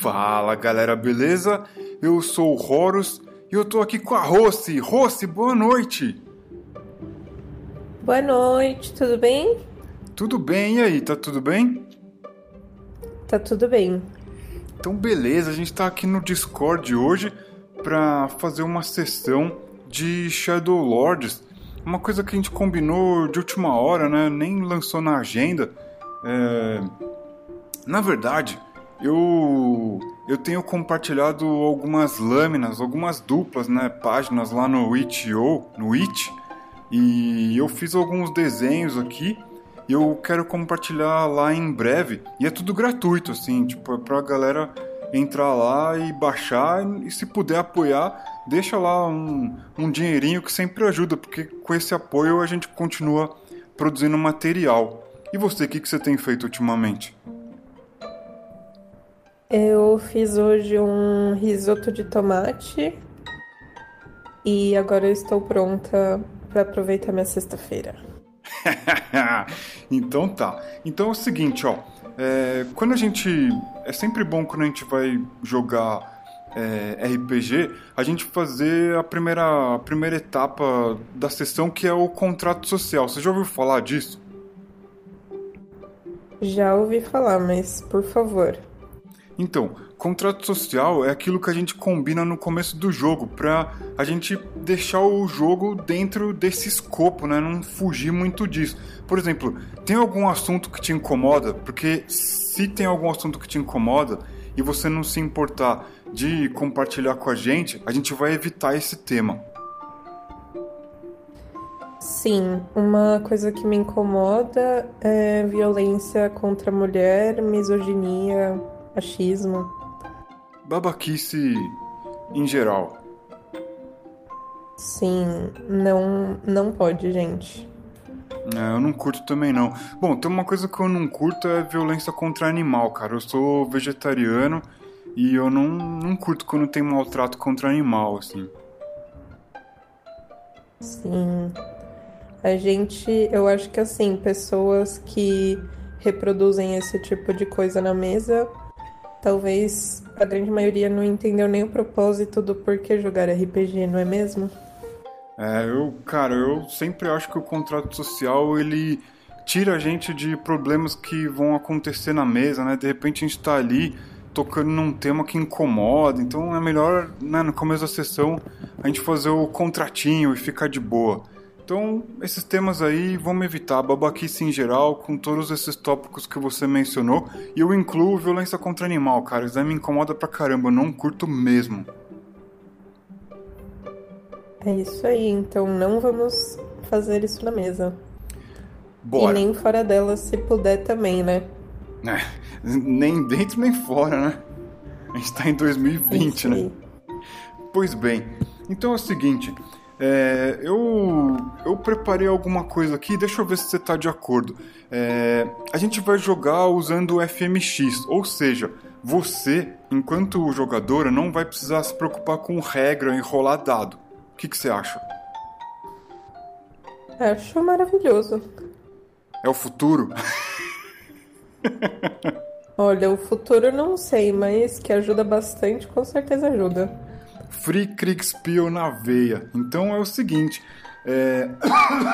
Fala galera, beleza? Eu sou o Horus e eu tô aqui com a Rossi. Rossi, boa noite! Boa noite, tudo bem? Tudo bem, e aí, tá tudo bem? Tá tudo bem. Então beleza, a gente tá aqui no Discord hoje pra fazer uma sessão de Shadow Lords. Uma coisa que a gente combinou de última hora, né? Nem lançou na agenda. É... Na verdade, eu eu tenho compartilhado algumas lâminas, algumas duplas, né, páginas lá no itch.io, no It, e eu fiz alguns desenhos aqui. E eu quero compartilhar lá em breve. E é tudo gratuito, assim, tipo, é pra galera entrar lá e baixar. E se puder apoiar, deixa lá um, um dinheirinho que sempre ajuda, porque com esse apoio a gente continua produzindo material. E você, o que, que você tem feito ultimamente? Eu fiz hoje um risoto de tomate e agora eu estou pronta para aproveitar minha sexta-feira. então tá. Então é o seguinte, ó. É, quando a gente. É sempre bom quando a gente vai jogar é, RPG, a gente fazer a primeira, a primeira etapa da sessão que é o contrato social. Você já ouviu falar disso? Já ouvi falar, mas por favor. Então, contrato social é aquilo que a gente combina no começo do jogo para a gente deixar o jogo dentro desse escopo, né? Não fugir muito disso. Por exemplo, tem algum assunto que te incomoda? Porque se tem algum assunto que te incomoda e você não se importar de compartilhar com a gente, a gente vai evitar esse tema. Sim, uma coisa que me incomoda é violência contra a mulher, misoginia, machismo. Babaquice em geral. Sim, não, não pode, gente. É, eu não curto também não. Bom, tem uma coisa que eu não curto é violência contra animal, cara. Eu sou vegetariano e eu não, não curto quando tem maltrato contra animal, assim. Sim. A gente, eu acho que assim, pessoas que reproduzem esse tipo de coisa na mesa Talvez a grande maioria não entendeu nem o propósito do porquê jogar RPG, não é mesmo? É, eu, cara, eu sempre acho que o contrato social ele tira a gente de problemas que vão acontecer na mesa, né? De repente a gente tá ali tocando num tema que incomoda, então é melhor, né, no começo da sessão a gente fazer o contratinho e ficar de boa. Então, esses temas aí vamos evitar, babaquice em geral, com todos esses tópicos que você mencionou, e eu incluo violência contra animal, cara, isso aí me incomoda pra caramba, eu não curto mesmo. É isso aí, então não vamos fazer isso na mesa. Bora. E nem fora dela, se puder também, né? É, nem dentro nem fora, né? A gente tá em 2020, né? Pois bem, então é o seguinte, é, eu, eu preparei alguma coisa aqui, deixa eu ver se você está de acordo. É, a gente vai jogar usando o FMX, ou seja, você, enquanto jogadora, não vai precisar se preocupar com regra, enrolar dado. O que, que você acha? Acho maravilhoso. É o futuro? Olha, o futuro não sei, mas que ajuda bastante, com certeza ajuda. Free Kriegspiel na veia. Então é o seguinte, é...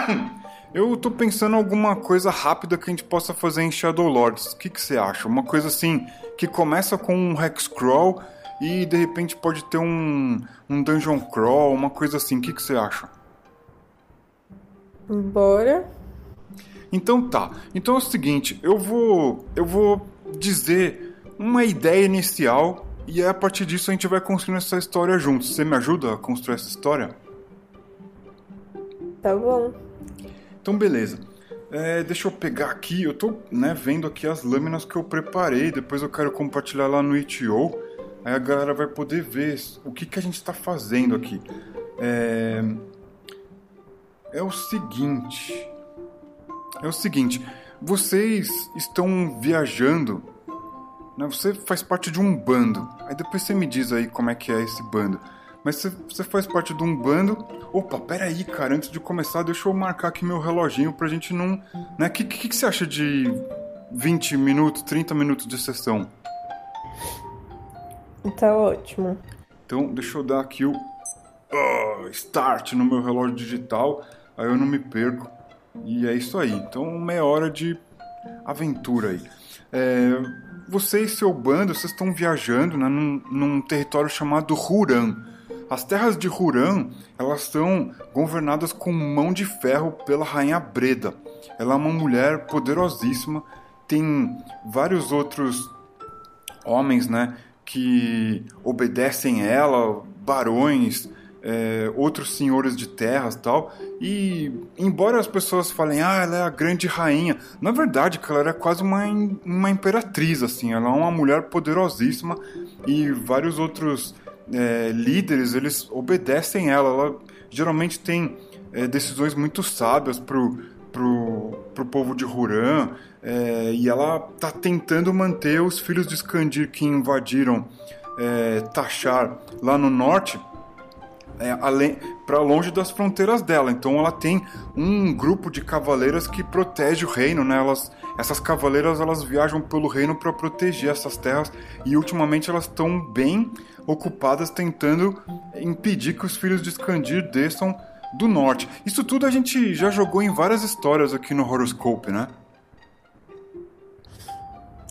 eu tô pensando alguma coisa rápida que a gente possa fazer em Shadow Lords. O que, que você acha? Uma coisa assim que começa com um hex crawl e de repente pode ter um, um dungeon crawl, uma coisa assim. O que, que você acha? Bora. Então tá. Então é o seguinte, eu vou eu vou dizer uma ideia inicial e a partir disso a gente vai construindo essa história juntos. Você me ajuda a construir essa história? Tá bom. Então, beleza. É, deixa eu pegar aqui, eu tô né, vendo aqui as lâminas que eu preparei, depois eu quero compartilhar lá no itch.io, aí a galera vai poder ver o que, que a gente está fazendo aqui. É... é o seguinte, é o seguinte, vocês estão viajando né? Você faz parte de um bando. Aí depois você me diz aí como é que é esse bando. Mas você, você faz parte de um bando. Opa, peraí, cara, antes de começar, deixa eu marcar aqui meu reloginho pra gente não. Né? O que, que, que você acha de 20 minutos, 30 minutos de sessão? Tá ótimo. Então, deixa eu dar aqui o start no meu relógio digital, aí eu não me perco. E é isso aí. Então, meia hora de aventura aí. É, você e seu bando, vocês estão viajando né, num, num território chamado Huran. As terras de Huran, elas são governadas com mão de ferro pela rainha Breda. Ela é uma mulher poderosíssima, tem vários outros homens, né, que obedecem ela, barões, é, outros senhores de terras tal. E embora as pessoas falem, ah, ela é a grande rainha, na verdade, ela é quase uma, uma imperatriz, assim, ela é uma mulher poderosíssima e vários outros é, líderes eles obedecem ela. Ela geralmente tem é, decisões muito sábias pro, pro, pro povo de Huran é, e ela tá tentando manter os filhos de Skandir que invadiram é, Tachar lá no norte é, além para longe das fronteiras dela. Então ela tem um grupo de cavaleiras que protege o reino, né? Elas, essas cavaleiras elas viajam pelo reino para proteger essas terras e ultimamente elas estão bem ocupadas tentando impedir que os filhos de Skandir desçam do norte. Isso tudo a gente já jogou em várias histórias aqui no Horoscope, né?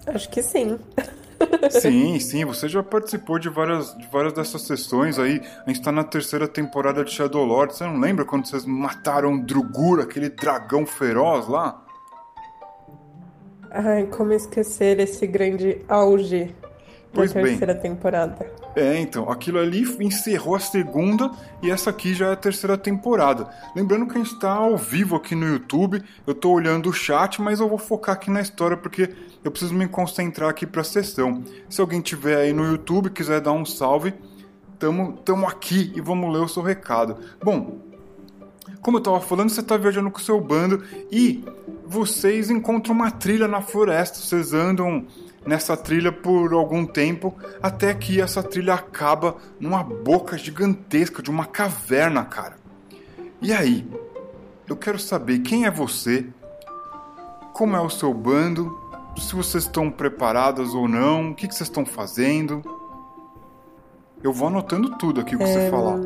Acho que sim. Sim, sim, você já participou de várias, de várias dessas sessões aí. A gente tá na terceira temporada de Shadow Lord. Você não lembra quando vocês mataram Drugur, aquele dragão feroz lá? Ai, como esquecer esse grande auge pois da terceira bem. temporada. É, então, aquilo ali encerrou a segunda e essa aqui já é a terceira temporada. Lembrando que a gente está ao vivo aqui no YouTube, eu estou olhando o chat, mas eu vou focar aqui na história porque eu preciso me concentrar aqui para a sessão. Se alguém tiver aí no YouTube quiser dar um salve, tamo, tamo aqui e vamos ler o seu recado. Bom, como eu estava falando, você está viajando com o seu bando e vocês encontram uma trilha na floresta, vocês andam nessa trilha por algum tempo, até que essa trilha acaba numa boca gigantesca de uma caverna, cara. E aí? Eu quero saber quem é você, como é o seu bando, se vocês estão preparadas ou não, o que, que vocês estão fazendo. Eu vou anotando tudo aqui que é... você falar.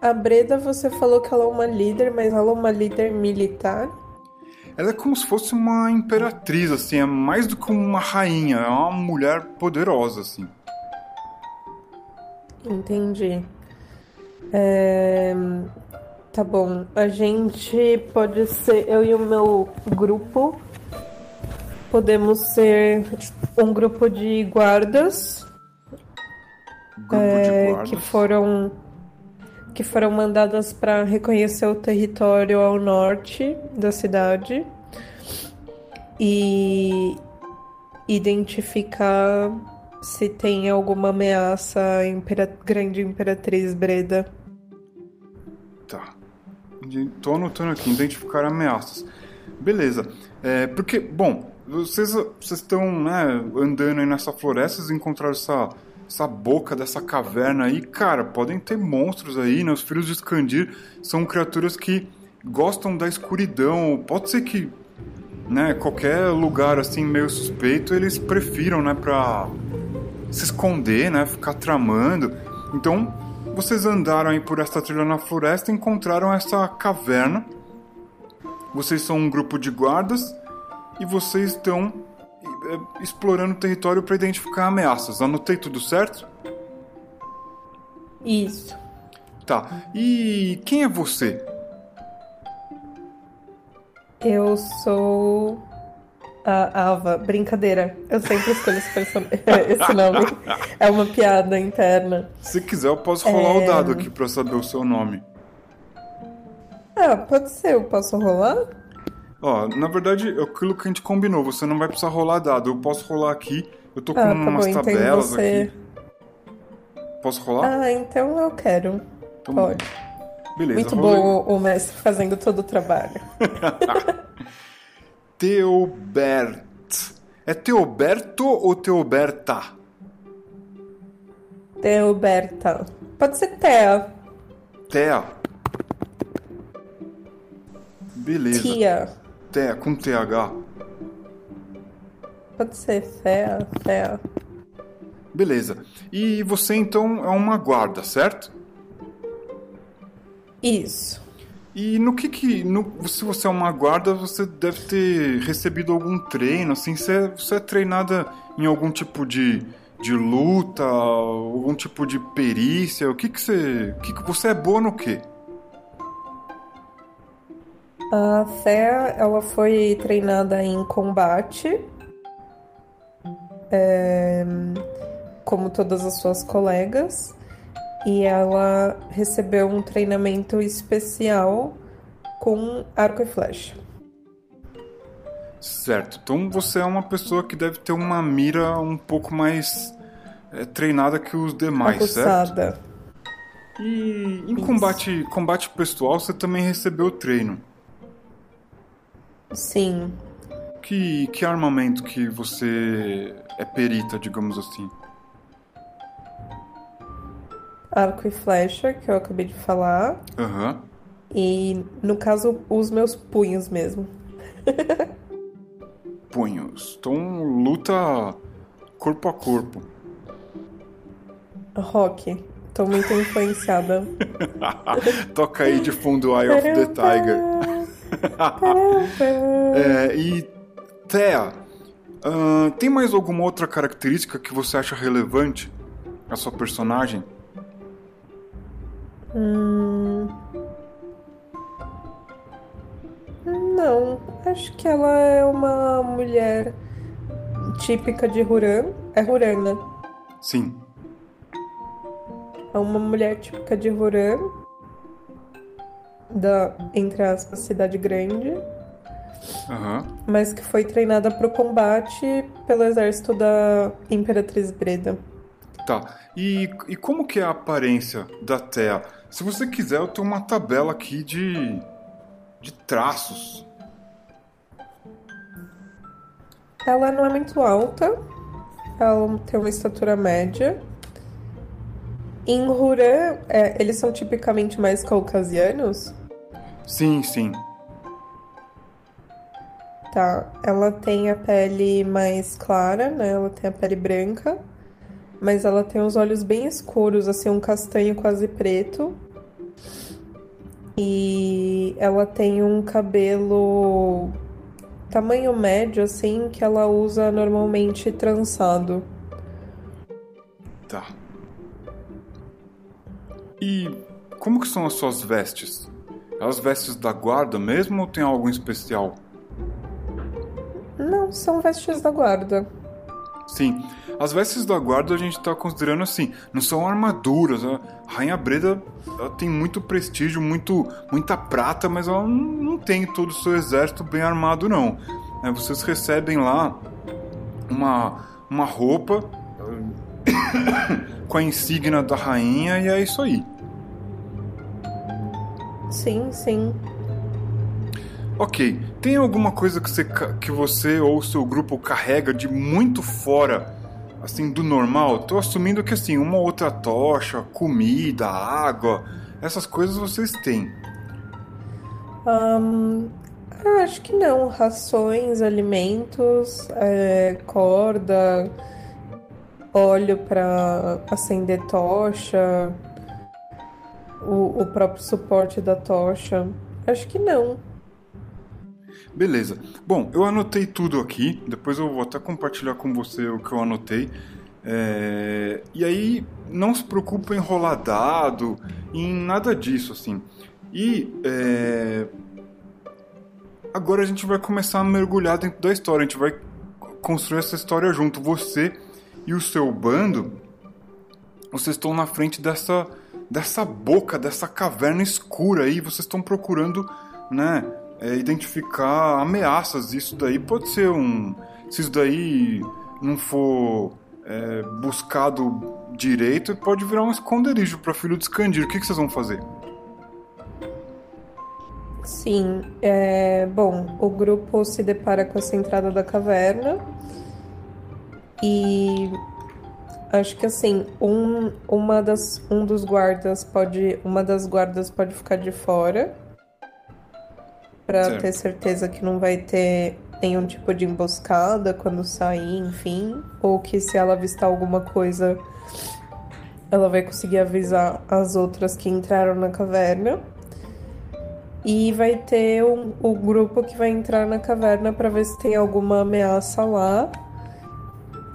A Breda, você falou que ela é uma líder, mas ela é uma líder militar? Ela é como se fosse uma imperatriz, assim, é mais do que uma rainha, é uma mulher poderosa, assim. Entendi. É... Tá bom. A gente pode ser. Eu e o meu grupo. Podemos ser um grupo de guardas. Grupo é, de guardas. Que foram. Que foram mandadas para reconhecer o território ao norte da cidade e identificar se tem alguma ameaça à impera grande imperatriz Breda. Tá. Tô anotando aqui, identificar ameaças. Beleza. É, porque, bom, vocês estão né, andando aí nessa floresta, vocês encontraram essa, essa boca dessa caverna aí. Cara, podem ter monstros aí, né? Os filhos de Skandir são criaturas que gostam da escuridão. Pode ser que né, qualquer lugar assim meio suspeito, eles prefiram, né, para se esconder, né, ficar tramando. Então, vocês andaram aí por esta trilha na floresta e encontraram essa caverna. Vocês são um grupo de guardas e vocês estão explorando o território para identificar ameaças. Anotei tudo certo? Isso. Tá. E quem é você? Eu sou a Ava. Brincadeira. Eu sempre escolho esse, person... esse nome. É uma piada interna. Se quiser, eu posso rolar é... o dado aqui pra saber o seu nome. Ah, pode ser. Eu posso rolar? Ó, na verdade, é aquilo que a gente combinou. Você não vai precisar rolar dado. Eu posso rolar aqui. Eu tô com ah, tá umas bom, tabelas você... aqui. Posso rolar? Ah, então eu quero. Então, pode. Beleza. Muito bom o mestre fazendo todo o trabalho. Teobert. É Teoberto ou Teoberta? Teoberta. Pode ser Tea. Tea. Beleza. Tia. Tea, com TH. Pode ser Fea, Fea. Beleza. E você então é uma guarda, certo? Isso. E no que que. No, se você é uma guarda, você deve ter recebido algum treino, assim, você, é, você é treinada em algum tipo de, de luta, algum tipo de perícia? O que que você. Que você é boa no quê? A Thea, ela foi treinada em combate, é, como todas as suas colegas, e ela recebeu um treinamento especial com arco e flecha. Certo. Então você é uma pessoa que deve ter uma mira um pouco mais é, treinada que os demais, Aguçada. certo? E em combate, combate pessoal você também recebeu treino. Sim. Que, que armamento que você é perita, digamos assim? Arco e flecha, que eu acabei de falar. Aham. Uhum. E, no caso, os meus punhos mesmo. punhos. Então, luta corpo a corpo. Rock. Tô muito influenciada. Toca aí de fundo Eye of the Tiger. É, e Thea, uh, tem mais alguma outra característica que você acha relevante a sua personagem? Hum... Não, acho que ela é uma mulher típica de Huran. É Huran, né? Sim. É uma mulher típica de Huran, da, entre aspas, cidade grande. Uhum. Mas que foi treinada para o combate pelo exército da Imperatriz Breda. Tá. E, e como que é a aparência da Thea? Se você quiser, eu tenho uma tabela aqui de, de traços. Ela não é muito alta. Ela tem uma estatura média. Em Huran, é, eles são tipicamente mais caucasianos? Sim, sim. Tá. Ela tem a pele mais clara, né? Ela tem a pele branca. Mas ela tem os olhos bem escuros, assim, um castanho quase preto. E ela tem um cabelo tamanho médio, assim, que ela usa normalmente trançado. Tá. E como que são as suas vestes? As vestes da guarda mesmo ou tem algo em especial? Não, são vestes da guarda. Sim, as vestes da guarda a gente está considerando assim, não são armaduras. A Rainha Breda tem muito prestígio, muito, muita prata, mas ela não tem todo o seu exército bem armado, não. É, vocês recebem lá uma, uma roupa com a insígnia da rainha e é isso aí. Sim, sim. Ok. Tem alguma coisa que você, que você ou seu grupo carrega de muito fora, assim, do normal? Tô assumindo que, assim, uma outra tocha, comida, água, essas coisas vocês têm. Um, acho que não. Rações, alimentos, é, corda, óleo para acender tocha, o, o próprio suporte da tocha. Acho que não. Beleza. Bom, eu anotei tudo aqui. Depois eu vou até compartilhar com você o que eu anotei. É... E aí, não se preocupe em rolar dado, em nada disso, assim. E é... agora a gente vai começar a mergulhar dentro da história. A gente vai construir essa história junto. Você e o seu bando, vocês estão na frente dessa dessa boca, dessa caverna escura aí. Vocês estão procurando, né? é, identificar ameaças. Isso daí pode ser um. Se isso daí não for é, buscado direito, pode virar um esconderijo para filho de Scandir. O que, que vocês vão fazer? Sim, é, bom, o grupo se depara com essa entrada da caverna e acho que assim, um, uma das, um dos guardas pode, uma das guardas pode ficar de fora para ter certeza que não vai ter nenhum tipo de emboscada quando sair, enfim, ou que se ela avistar alguma coisa, ela vai conseguir avisar as outras que entraram na caverna. E vai ter um, o grupo que vai entrar na caverna para ver se tem alguma ameaça lá.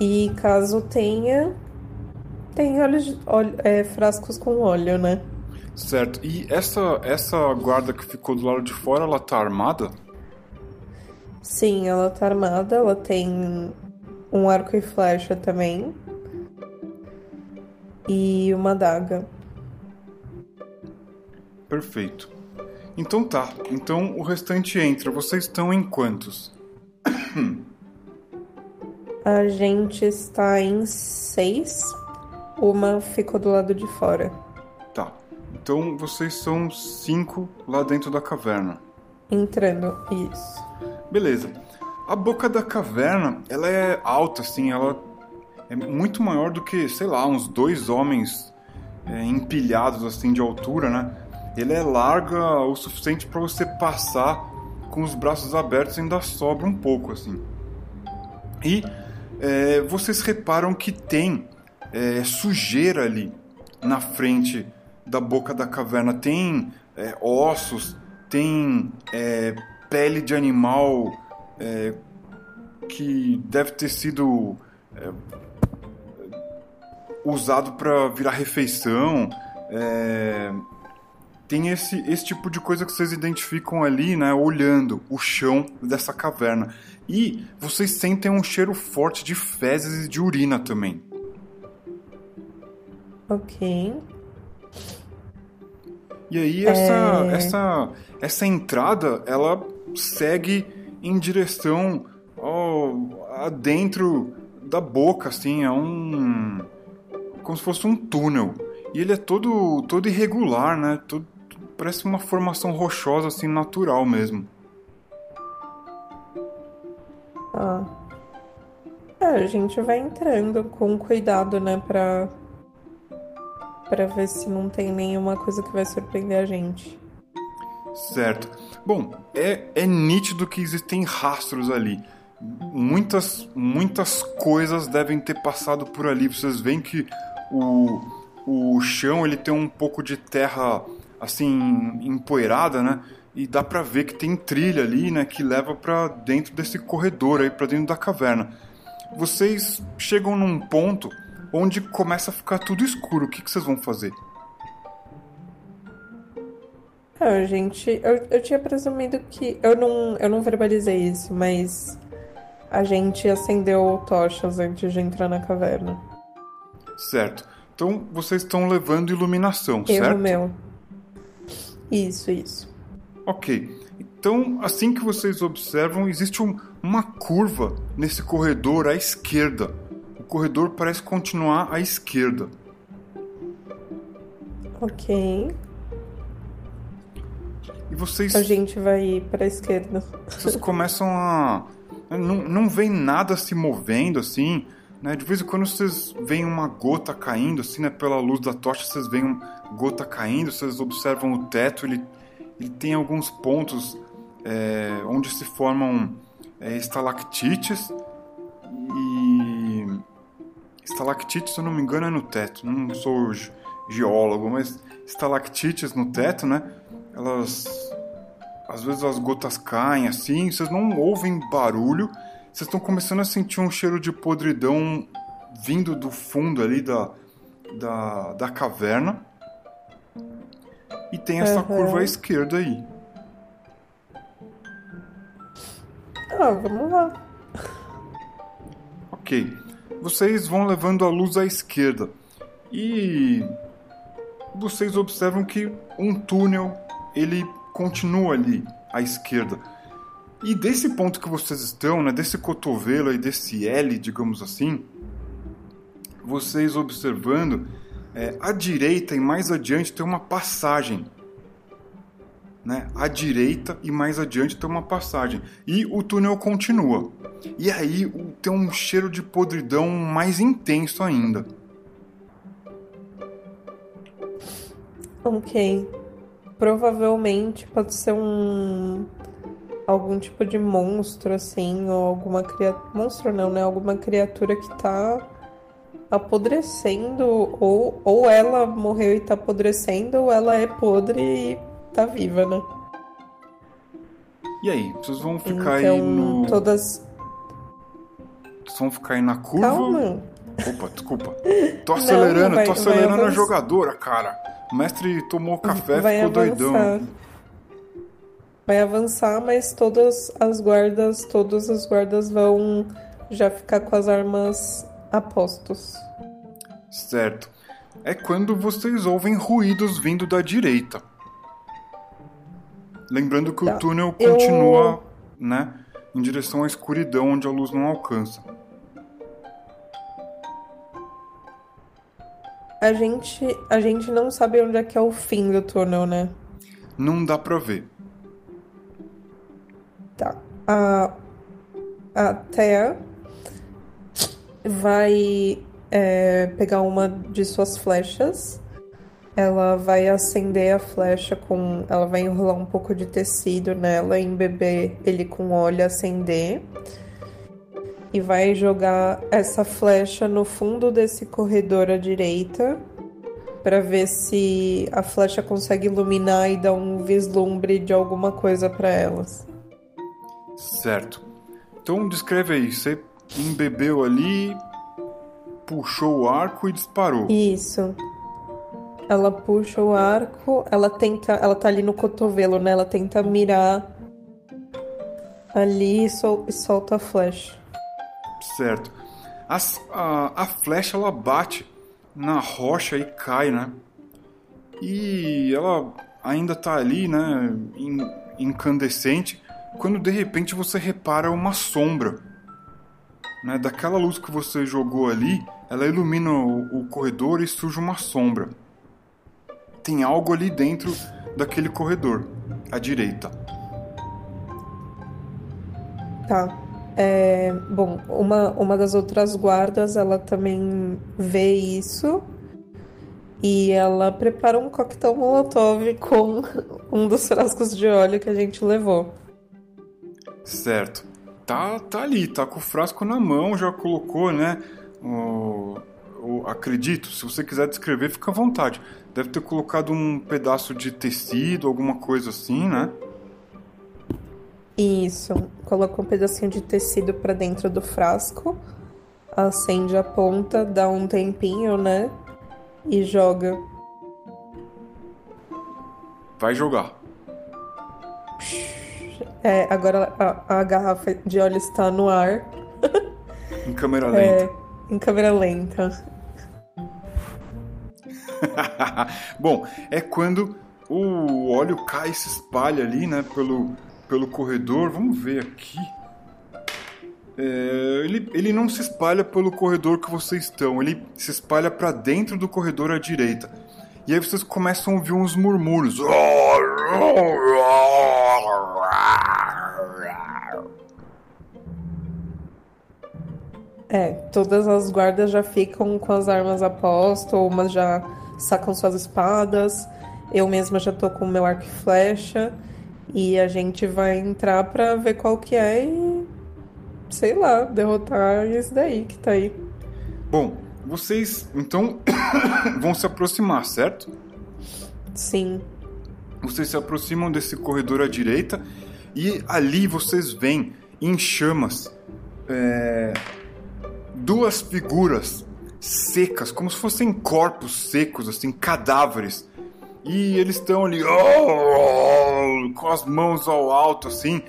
E caso tenha, tem olhos, óleo, é, frascos com óleo, né? Certo. E essa, essa guarda que ficou do lado de fora, ela tá armada? Sim, ela tá armada. Ela tem um arco e flecha também. E uma daga. Perfeito. Então tá. Então o restante entra. Vocês estão em quantos? A gente está em seis. Uma ficou do lado de fora. Tá. Então vocês são cinco lá dentro da caverna. Entrando, isso. Beleza. A boca da caverna, ela é alta, assim, ela é muito maior do que, sei lá, uns dois homens é, empilhados, assim, de altura, né? Ele é larga o suficiente para você passar com os braços abertos e ainda sobra um pouco, assim. E é, vocês reparam que tem é, sujeira ali na frente da boca da caverna. Tem é, ossos, tem é, pele de animal é, que deve ter sido é, usado para virar refeição. tem esse, esse tipo de coisa que vocês identificam ali, né, olhando o chão dessa caverna. E vocês sentem um cheiro forte de fezes e de urina também. Ok. E aí essa, é... essa, essa entrada, ela segue em direção ao, adentro da boca, assim, é um... como se fosse um túnel. E ele é todo, todo irregular, né? Todo, parece uma formação rochosa, assim, natural mesmo. Ah. É, a gente vai entrando com cuidado, né, pra, pra ver se não tem nenhuma coisa que vai surpreender a gente. Certo. Bom, é, é nítido que existem rastros ali. Muitas, muitas coisas devem ter passado por ali. Vocês veem que o, o chão ele tem um pouco de terra assim empoeirada, né? E dá para ver que tem trilha ali, né, que leva para dentro desse corredor aí, para dentro da caverna. Vocês chegam num ponto onde começa a ficar tudo escuro. O que, que vocês vão fazer? Ah, gente, eu, eu tinha presumido que eu não, eu não verbalizei isso, mas a gente acendeu tochas antes de entrar na caverna. Certo. Então vocês estão levando iluminação, Erro certo? meu. Isso, isso. Ok. Então, assim que vocês observam, existe um, uma curva nesse corredor à esquerda. O corredor parece continuar à esquerda. Ok. E vocês. A gente vai para a esquerda. Vocês começam a. Não, não vem nada se movendo assim. Né? De vez em quando vocês veem uma gota caindo, assim, né? Pela luz da tocha, vocês veem uma gota caindo, vocês observam o teto, ele ele tem alguns pontos é, onde se formam é, estalactites e estalactites, se eu não me engano, é no teto. Não sou geólogo, mas estalactites no teto, né? Elas às vezes as gotas caem assim, vocês não ouvem barulho, vocês estão começando a sentir um cheiro de podridão vindo do fundo ali da, da, da caverna. E tem essa uhum. curva à esquerda aí. Ah, vamos lá. Ok. Vocês vão levando a luz à esquerda. E vocês observam que um túnel ele continua ali à esquerda. E desse ponto que vocês estão, né, desse cotovelo e desse L, digamos assim, vocês observando é, à direita e mais adiante tem uma passagem. Né? À direita e mais adiante tem uma passagem. E o túnel continua. E aí tem um cheiro de podridão mais intenso ainda. Ok. Provavelmente pode ser um. algum tipo de monstro, assim, ou alguma criatura. Monstro não, né? Alguma criatura que tá apodrecendo, ou, ou ela morreu e tá apodrecendo, ou ela é podre e tá viva, né? E aí, vocês vão ficar então, aí no. todas. Vocês vão ficar aí na curva? Calma. Opa, desculpa. Tô acelerando, Não, vai- tô acelerando a jogadora, cara. O mestre tomou café, vai ficou avançar. doidão. Vai avançar, mas todas as guardas, todos os guardas vão já ficar com as armas a postos. Certo. É quando vocês ouvem ruídos vindo da direita. Lembrando que Tá. o túnel Eu- continua, né, em direção à escuridão onde a luz não alcança. A gente, a gente não sabe onde é que é o fim do túnel, né? Não dá pra ver. Tá. A, a Thea vai é, pegar uma de suas flechas. Ela vai acender a flecha com. Ela vai enrolar um pouco de tecido nela, embeber ele com óleo, acender. E vai jogar essa flecha no fundo desse corredor à direita. Pra ver se a flecha consegue iluminar e dar um vislumbre de alguma coisa pra elas. Certo. Então descreve aí, você embebeu ali, puxou o arco e disparou. Isso. Ela puxa o arco, ela tenta, ela tá ali no cotovelo, né? Ela tenta mirar ali e, sol- e solta a flecha. Certo. As- a, a flecha ela bate na rocha e cai, né? E ela ainda tá ali, né? in- incandescente. Quando de repente você repara uma sombra. Né? Daquela luz que você jogou ali, ela ilumina o, o corredor e surge uma sombra. Tem algo ali dentro daquele corredor, à direita. Tá. É, bom, uma, uma das outras guardas, ela também vê isso. E ela prepara um coquetel molotov com um dos frascos de óleo que a gente levou. Certo. Tá, tá ali, tá com o frasco na mão, já colocou, né? O, o- acredito, se você quiser descrever, fica à vontade. Deve ter colocado um pedaço de tecido, alguma coisa assim, né? Isso. Coloca um pedacinho de tecido pra dentro do frasco, acende a ponta, dá um tempinho, né? E joga. Vai jogar. É, agora a, a garrafa de óleo está no ar, Em câmera é, lenta. em câmera lenta. Bom, é quando o óleo cai e se espalha ali, né? Pelo, pelo corredor. Vamos ver aqui. É, ele, ele não se espalha pelo corredor que vocês estão, ele se espalha para dentro do corredor à direita. E aí vocês começam a ouvir uns murmúrios. É, todas as guardas já ficam com as armas a posto, umas já sacam suas espadas. Eu mesma já tô com o meu arco e flecha. E a gente vai entrar pra ver qual que é e, sei lá, derrotar esse daí que tá aí. Bom, vocês então vão se aproximar, certo? Sim. Vocês se aproximam desse corredor à direita e ali vocês veem em chamas é, duas figuras secas, como se fossem corpos secos, assim, cadáveres. E eles estão ali oh, com as mãos ao alto, assim,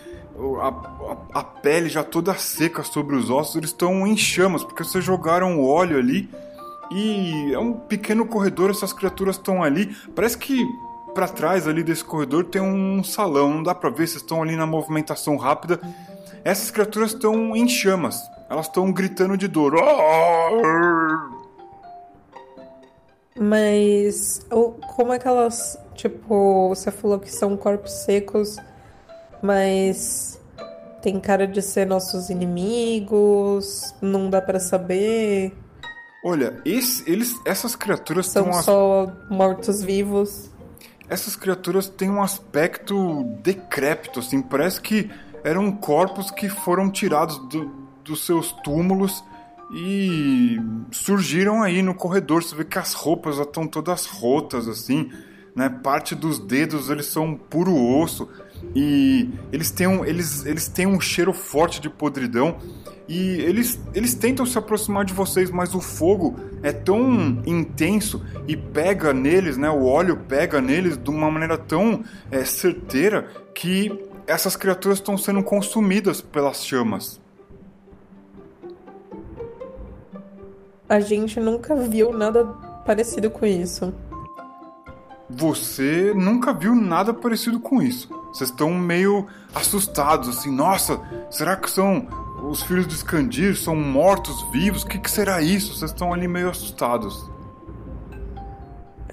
a, a- a pele já toda seca sobre os ossos. Eles estão em chamas porque vocês jogaram óleo ali. E é um pequeno corredor, essas criaturas estão ali. Parece que pra trás ali desse corredor tem um salão, não dá pra ver se estão ali na movimentação rápida. Essas criaturas estão em chamas. Elas estão gritando de dor. Mas como é que elas, tipo, você falou que são corpos secos, mas tem cara de ser nossos inimigos, não dá pra saber, Olha, esse- eles, essas criaturas são estão só mortos-vivos. essas criaturas têm um aspecto decrépito, assim, parece que eram corpos que foram tirados do, dos seus túmulos e surgiram aí no corredor. Você vê que as roupas já estão todas rotas, assim, né? Parte dos dedos eles são puro osso e eles têm um, eles, eles têm um cheiro forte de podridão e eles, eles tentam se aproximar de vocês, mas o fogo é tão intenso e pega neles, né? O óleo pega neles de uma maneira tão é, certeira que essas criaturas estão sendo consumidas pelas chamas. A gente nunca viu nada parecido com isso. Você nunca viu nada parecido com isso. Vocês estão meio assustados, assim, nossa, será que são os filhos de Scandir? São mortos vivos? O que, que será isso? Vocês estão ali meio assustados.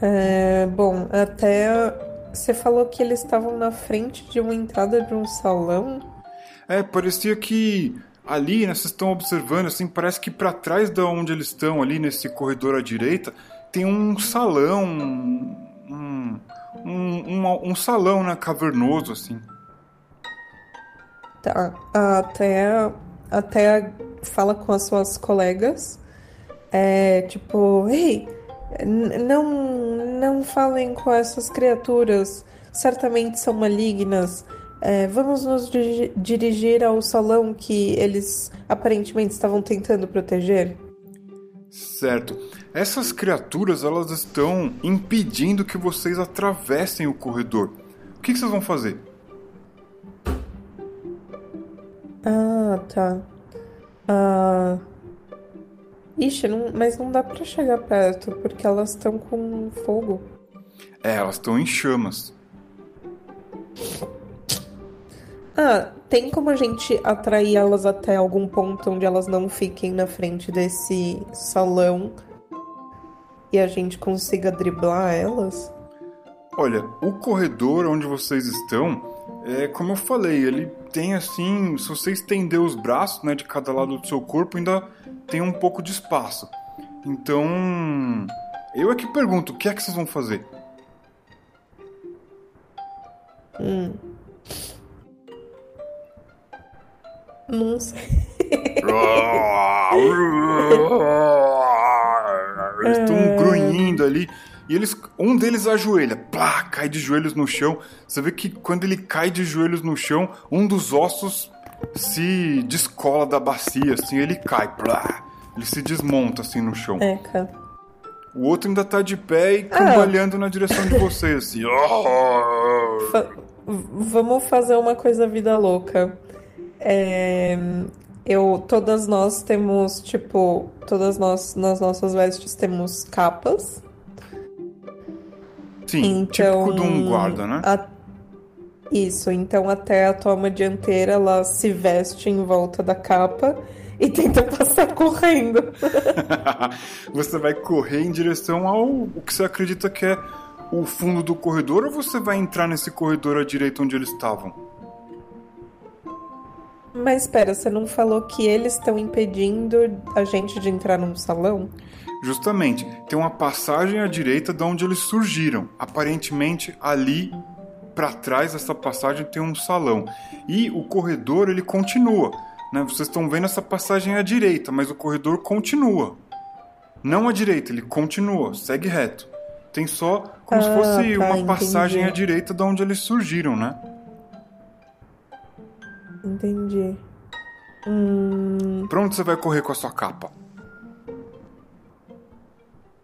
É, bom, até você falou que eles estavam na frente de uma entrada de um salão. É, parecia que ali, né, vocês estão observando, assim, parece que para trás de onde eles estão, ali nesse corredor à direita, tem um salão, um, um, um, um salão, né, cavernoso, assim. Tá, até, até fala com as suas colegas, é, tipo, ei, não, não falem com essas criaturas, certamente são malignas. É, vamos nos dirigir ao salão que eles aparentemente estavam tentando proteger? Certo. Essas criaturas elas estão impedindo que vocês atravessem o corredor. O que, que vocês vão fazer? Ah, tá. Ah. Ixi, não, mas não dá para chegar perto porque elas estão com fogo. É, elas estão em chamas. Ah, tem como a gente atrair elas até algum ponto onde elas não fiquem na frente desse salão e a gente consiga driblar elas? Olha, o corredor onde vocês estão, é como eu falei, ele tem assim, se você estender os braços, né, de cada lado do seu corpo, ainda tem um pouco de espaço. Então, eu é que pergunto, o que é que vocês vão fazer? Hum. Sei. Eles estão é... grunhindo ali. E eles, um deles ajoelha, plá, cai de joelhos no chão. Você vê que quando ele cai de joelhos no chão, um dos ossos se descola da bacia, assim, ele cai, plá. Ele se desmonta assim no chão. É, cara. O outro ainda tá de pé e cambaleando ah. na direção de vocês, assim. Fa vamos fazer uma coisa vida louca. É, eu, todas nós temos, tipo, todas nós nas nossas vestes temos capas. Sim, então, típico de um guarda, né? A, isso, então até a toma dianteira ela se veste em volta da capa e tenta passar correndo. você vai correr em direção ao o que você acredita que é o fundo do corredor ou você vai entrar nesse corredor à direita onde eles estavam? Mas espera, você não falou que eles estão impedindo a gente de entrar num salão? Justamente, tem uma passagem à direita de onde eles surgiram. Aparentemente, ali para trás dessa passagem tem um salão. E o corredor ele continua. Né? Vocês estão vendo essa passagem à direita, mas o corredor continua. Não à direita, ele continua, segue reto. Tem só como ah, se fosse tá, uma passagem à direita de onde eles surgiram, né? Entendi. Hum... Pra onde você vai correr com a sua capa?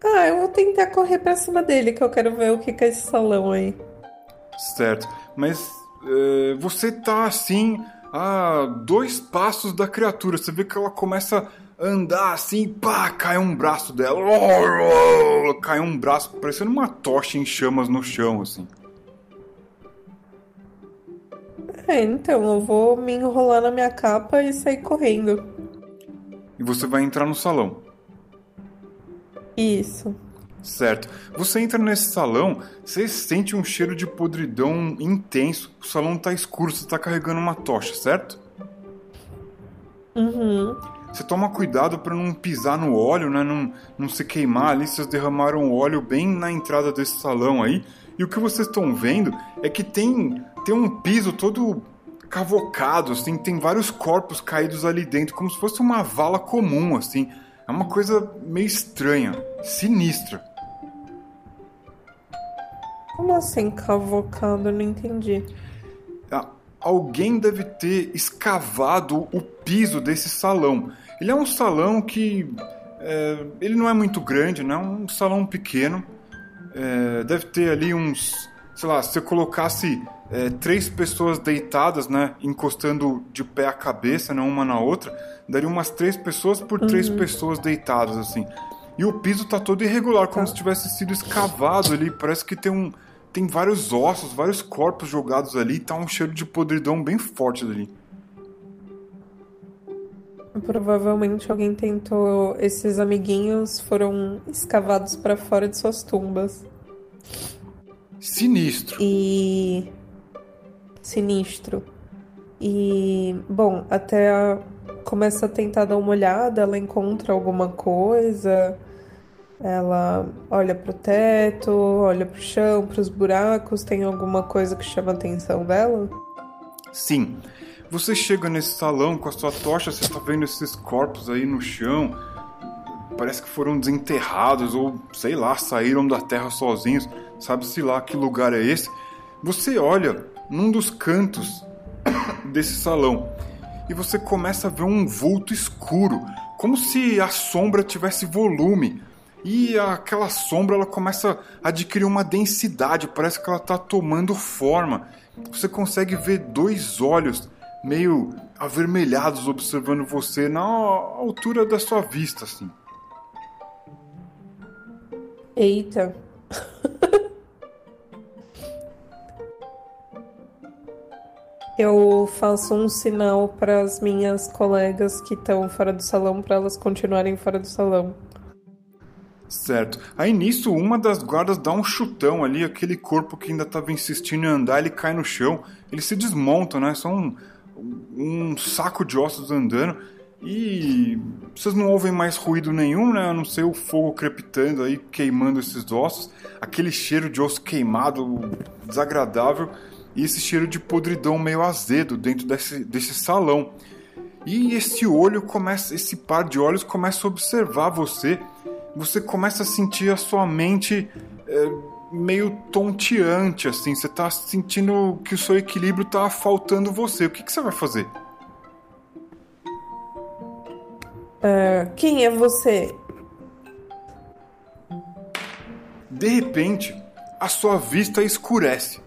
Ah, eu vou tentar correr pra cima dele, que eu quero ver o que é esse salão aí. Certo, mas é, você tá assim a dois passos da criatura. Você vê que ela começa a andar assim, pá, cai um braço dela. Cai um braço, parecendo uma tocha em chamas no chão, assim. É, então, eu vou me enrolar na minha capa e sair correndo. E você vai entrar no salão. Isso. Certo. Você entra nesse salão, você sente um cheiro de podridão intenso. O salão tá escuro, você tá carregando uma tocha, certo? Uhum. Você toma cuidado para não pisar no óleo, né? Não, não se queimar ali. Vocês derramaram óleo bem na entrada desse salão aí. E o que vocês estão vendo é que tem, tem um piso todo cavocado, assim, tem vários corpos caídos ali dentro, como se fosse uma vala comum, assim. É uma coisa meio estranha, sinistra. Como assim cavocado? Eu não entendi. Ah, alguém deve ter escavado o piso desse salão. Ele é um salão que. É, ele não é muito grande, né? Um salão pequeno. É, deve ter ali uns. Sei lá, se você colocasse é, três pessoas deitadas, né? Encostando de pé a cabeça, né? Uma na outra, daria umas três pessoas por uhum. três pessoas deitadas, assim. E o piso tá todo irregular, como tá. se tivesse sido escavado ali. Parece que tem um tem vários ossos, vários corpos jogados ali, tá um cheiro de podridão bem forte ali. Provavelmente alguém tentou. Esses amiguinhos foram escavados para fora de suas tumbas. Sinistro. E. Sinistro. E. Bom, até a... começa a tentar dar uma olhada, ela encontra alguma coisa. Ela olha pro teto, olha pro chão, pros buracos. Tem alguma coisa que chama a atenção dela? Sim. Você chega nesse salão com a sua tocha, você tá vendo esses corpos aí no chão. Parece que foram desenterrados ou, sei lá, saíram da terra sozinhos. Sabe-se lá que lugar é esse. Você olha num dos cantos desse salão e você começa a ver um vulto escuro, como se a sombra tivesse volume e aquela sombra ela começa a adquirir uma densidade, parece que ela está tomando forma. Você consegue ver dois olhos meio avermelhados observando você na altura da sua vista, assim. Eita. Eu faço um sinal para as minhas colegas que estão fora do salão para elas continuarem fora do salão. Certo. Aí nisso, uma das guardas dá um chutão ali, aquele corpo que ainda estava insistindo em andar, ele cai no chão, ele se desmonta, né? Só um, um saco de ossos andando. E vocês não ouvem mais ruído nenhum, né? A não ser o fogo crepitando aí, queimando esses ossos. Aquele cheiro de osso queimado, desagradável. E esse cheiro de podridão meio azedo dentro desse, desse salão. E esse olho começa, esse par de olhos começa a observar você você começa a sentir a sua mente é, meio tonteante, assim. Você tá sentindo que o seu equilíbrio tá faltando você. O que, que você vai fazer? Uh, quem é você? De repente, a sua vista escurece.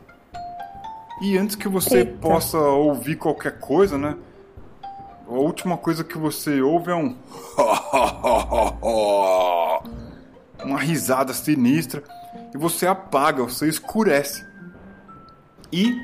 E antes que você Eita. possa ouvir qualquer coisa, né? A última coisa que você ouve é um. uma risada sinistra. E você apaga, você escurece. E.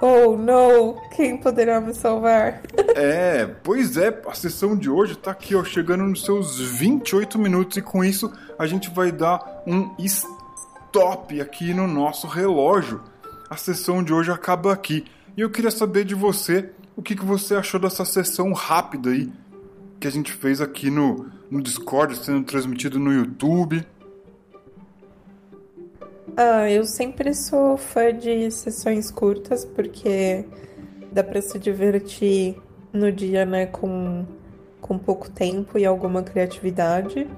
Oh não! Quem poderá me salvar? é, pois é, a sessão de hoje tá aqui, ó, chegando nos seus 28 minutos. E com isso a gente vai dar um stop aqui no nosso relógio. A sessão de hoje acaba aqui. E eu queria saber de você o que, que você achou dessa sessão rápida aí que a gente fez aqui no, no Discord, sendo transmitido no YouTube. Ah, eu sempre sou fã de sessões curtas, porque dá para se divertir no dia, né, com, com pouco tempo e alguma criatividade.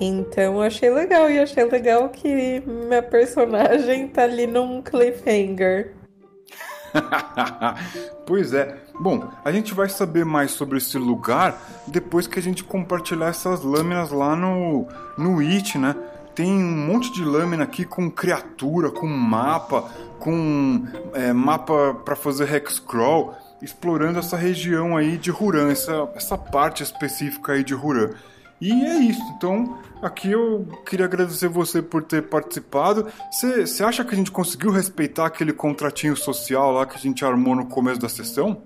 Então achei legal, e achei legal que minha personagem tá ali num cliffhanger. pois é. Bom, a gente vai saber mais sobre esse lugar depois que a gente compartilhar essas lâminas lá no, no It, né? Tem um monte de lâmina aqui com criatura, com mapa, com é, mapa para fazer hexcrawl, explorando essa região aí de Huran, essa, essa parte específica aí de Huran. E é isso. Então, aqui eu queria agradecer você por ter participado. Você acha que a gente conseguiu respeitar aquele contratinho social lá que a gente armou no começo da sessão?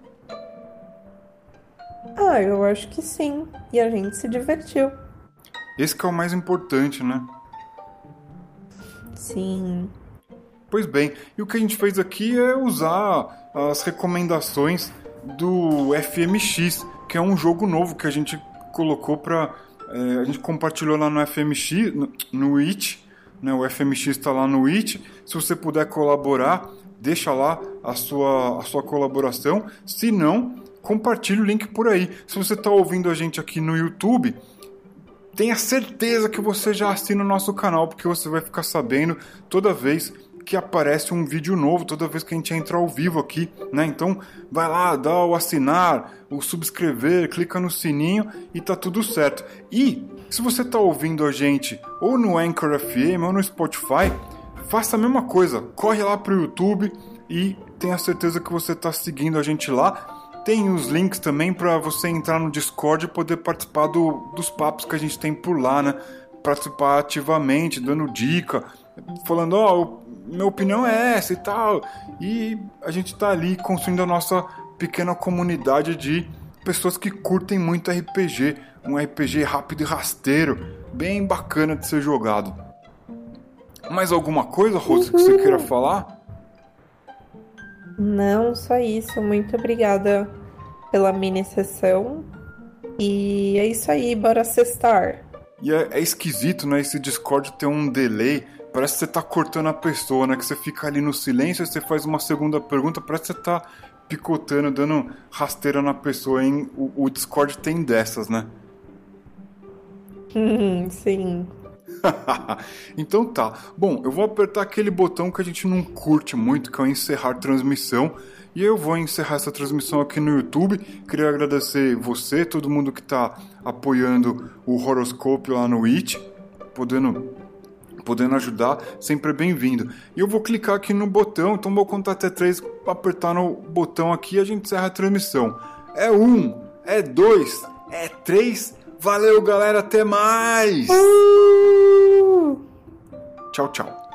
Ah, eu acho que sim. E a gente se divertiu. Esse que é o mais importante, né? Sim. Pois bem, e o que a gente fez aqui é usar as recomendações do FMX, que é um jogo novo que a gente colocou para é, a gente compartilhou lá no FMX, no, no It, né? O FMX está lá no It. Se você puder colaborar, deixa lá a sua, a sua colaboração. Se não, compartilhe o link por aí. Se você está ouvindo a gente aqui no YouTube, tenha certeza que você já assina o nosso canal, porque você vai ficar sabendo toda vez que aparece um vídeo novo toda vez que a gente entra ao vivo aqui, né? Então vai lá, dá o assinar, o subscrever, clica no sininho e tá tudo certo. E se você tá ouvindo a gente ou no Anchor FM ou no Spotify, faça a mesma coisa, corre lá pro YouTube e tenha certeza que você tá seguindo a gente lá. Tem os links também para você entrar no Discord e poder participar do, dos papos que a gente tem por lá, né? Participar ativamente, dando dica, falando, ó, oh, minha opinião é essa e tal. E a gente tá ali construindo a nossa pequena comunidade de pessoas que curtem muito RPG, um RPG rápido e rasteiro, bem bacana de ser jogado. Mais alguma coisa, Rose, que você queira falar? Não, só isso. Muito obrigada pela mini sessão. E é isso aí, bora cestar. E é, é esquisito, né? Esse Discord ter um delay Parece que você tá cortando a pessoa, né? Que você fica ali no silêncio e você faz uma segunda pergunta, parece que você tá picotando, dando rasteira na pessoa, hein? O, o Discord tem dessas, né? Sim. então tá. Bom, eu vou apertar aquele botão que a gente não curte muito, que é o encerrar transmissão. E eu vou encerrar essa transmissão aqui no YouTube. Queria agradecer você, todo mundo que está apoiando o Horoscope lá no It, podendo podendo ajudar, sempre é bem-vindo. E eu vou clicar aqui no botão, então vou contar até três, apertar no botão aqui e a gente encerra a transmissão. É um, é dois, é três. Valeu, galera, até mais! Uh! Tchau, tchau.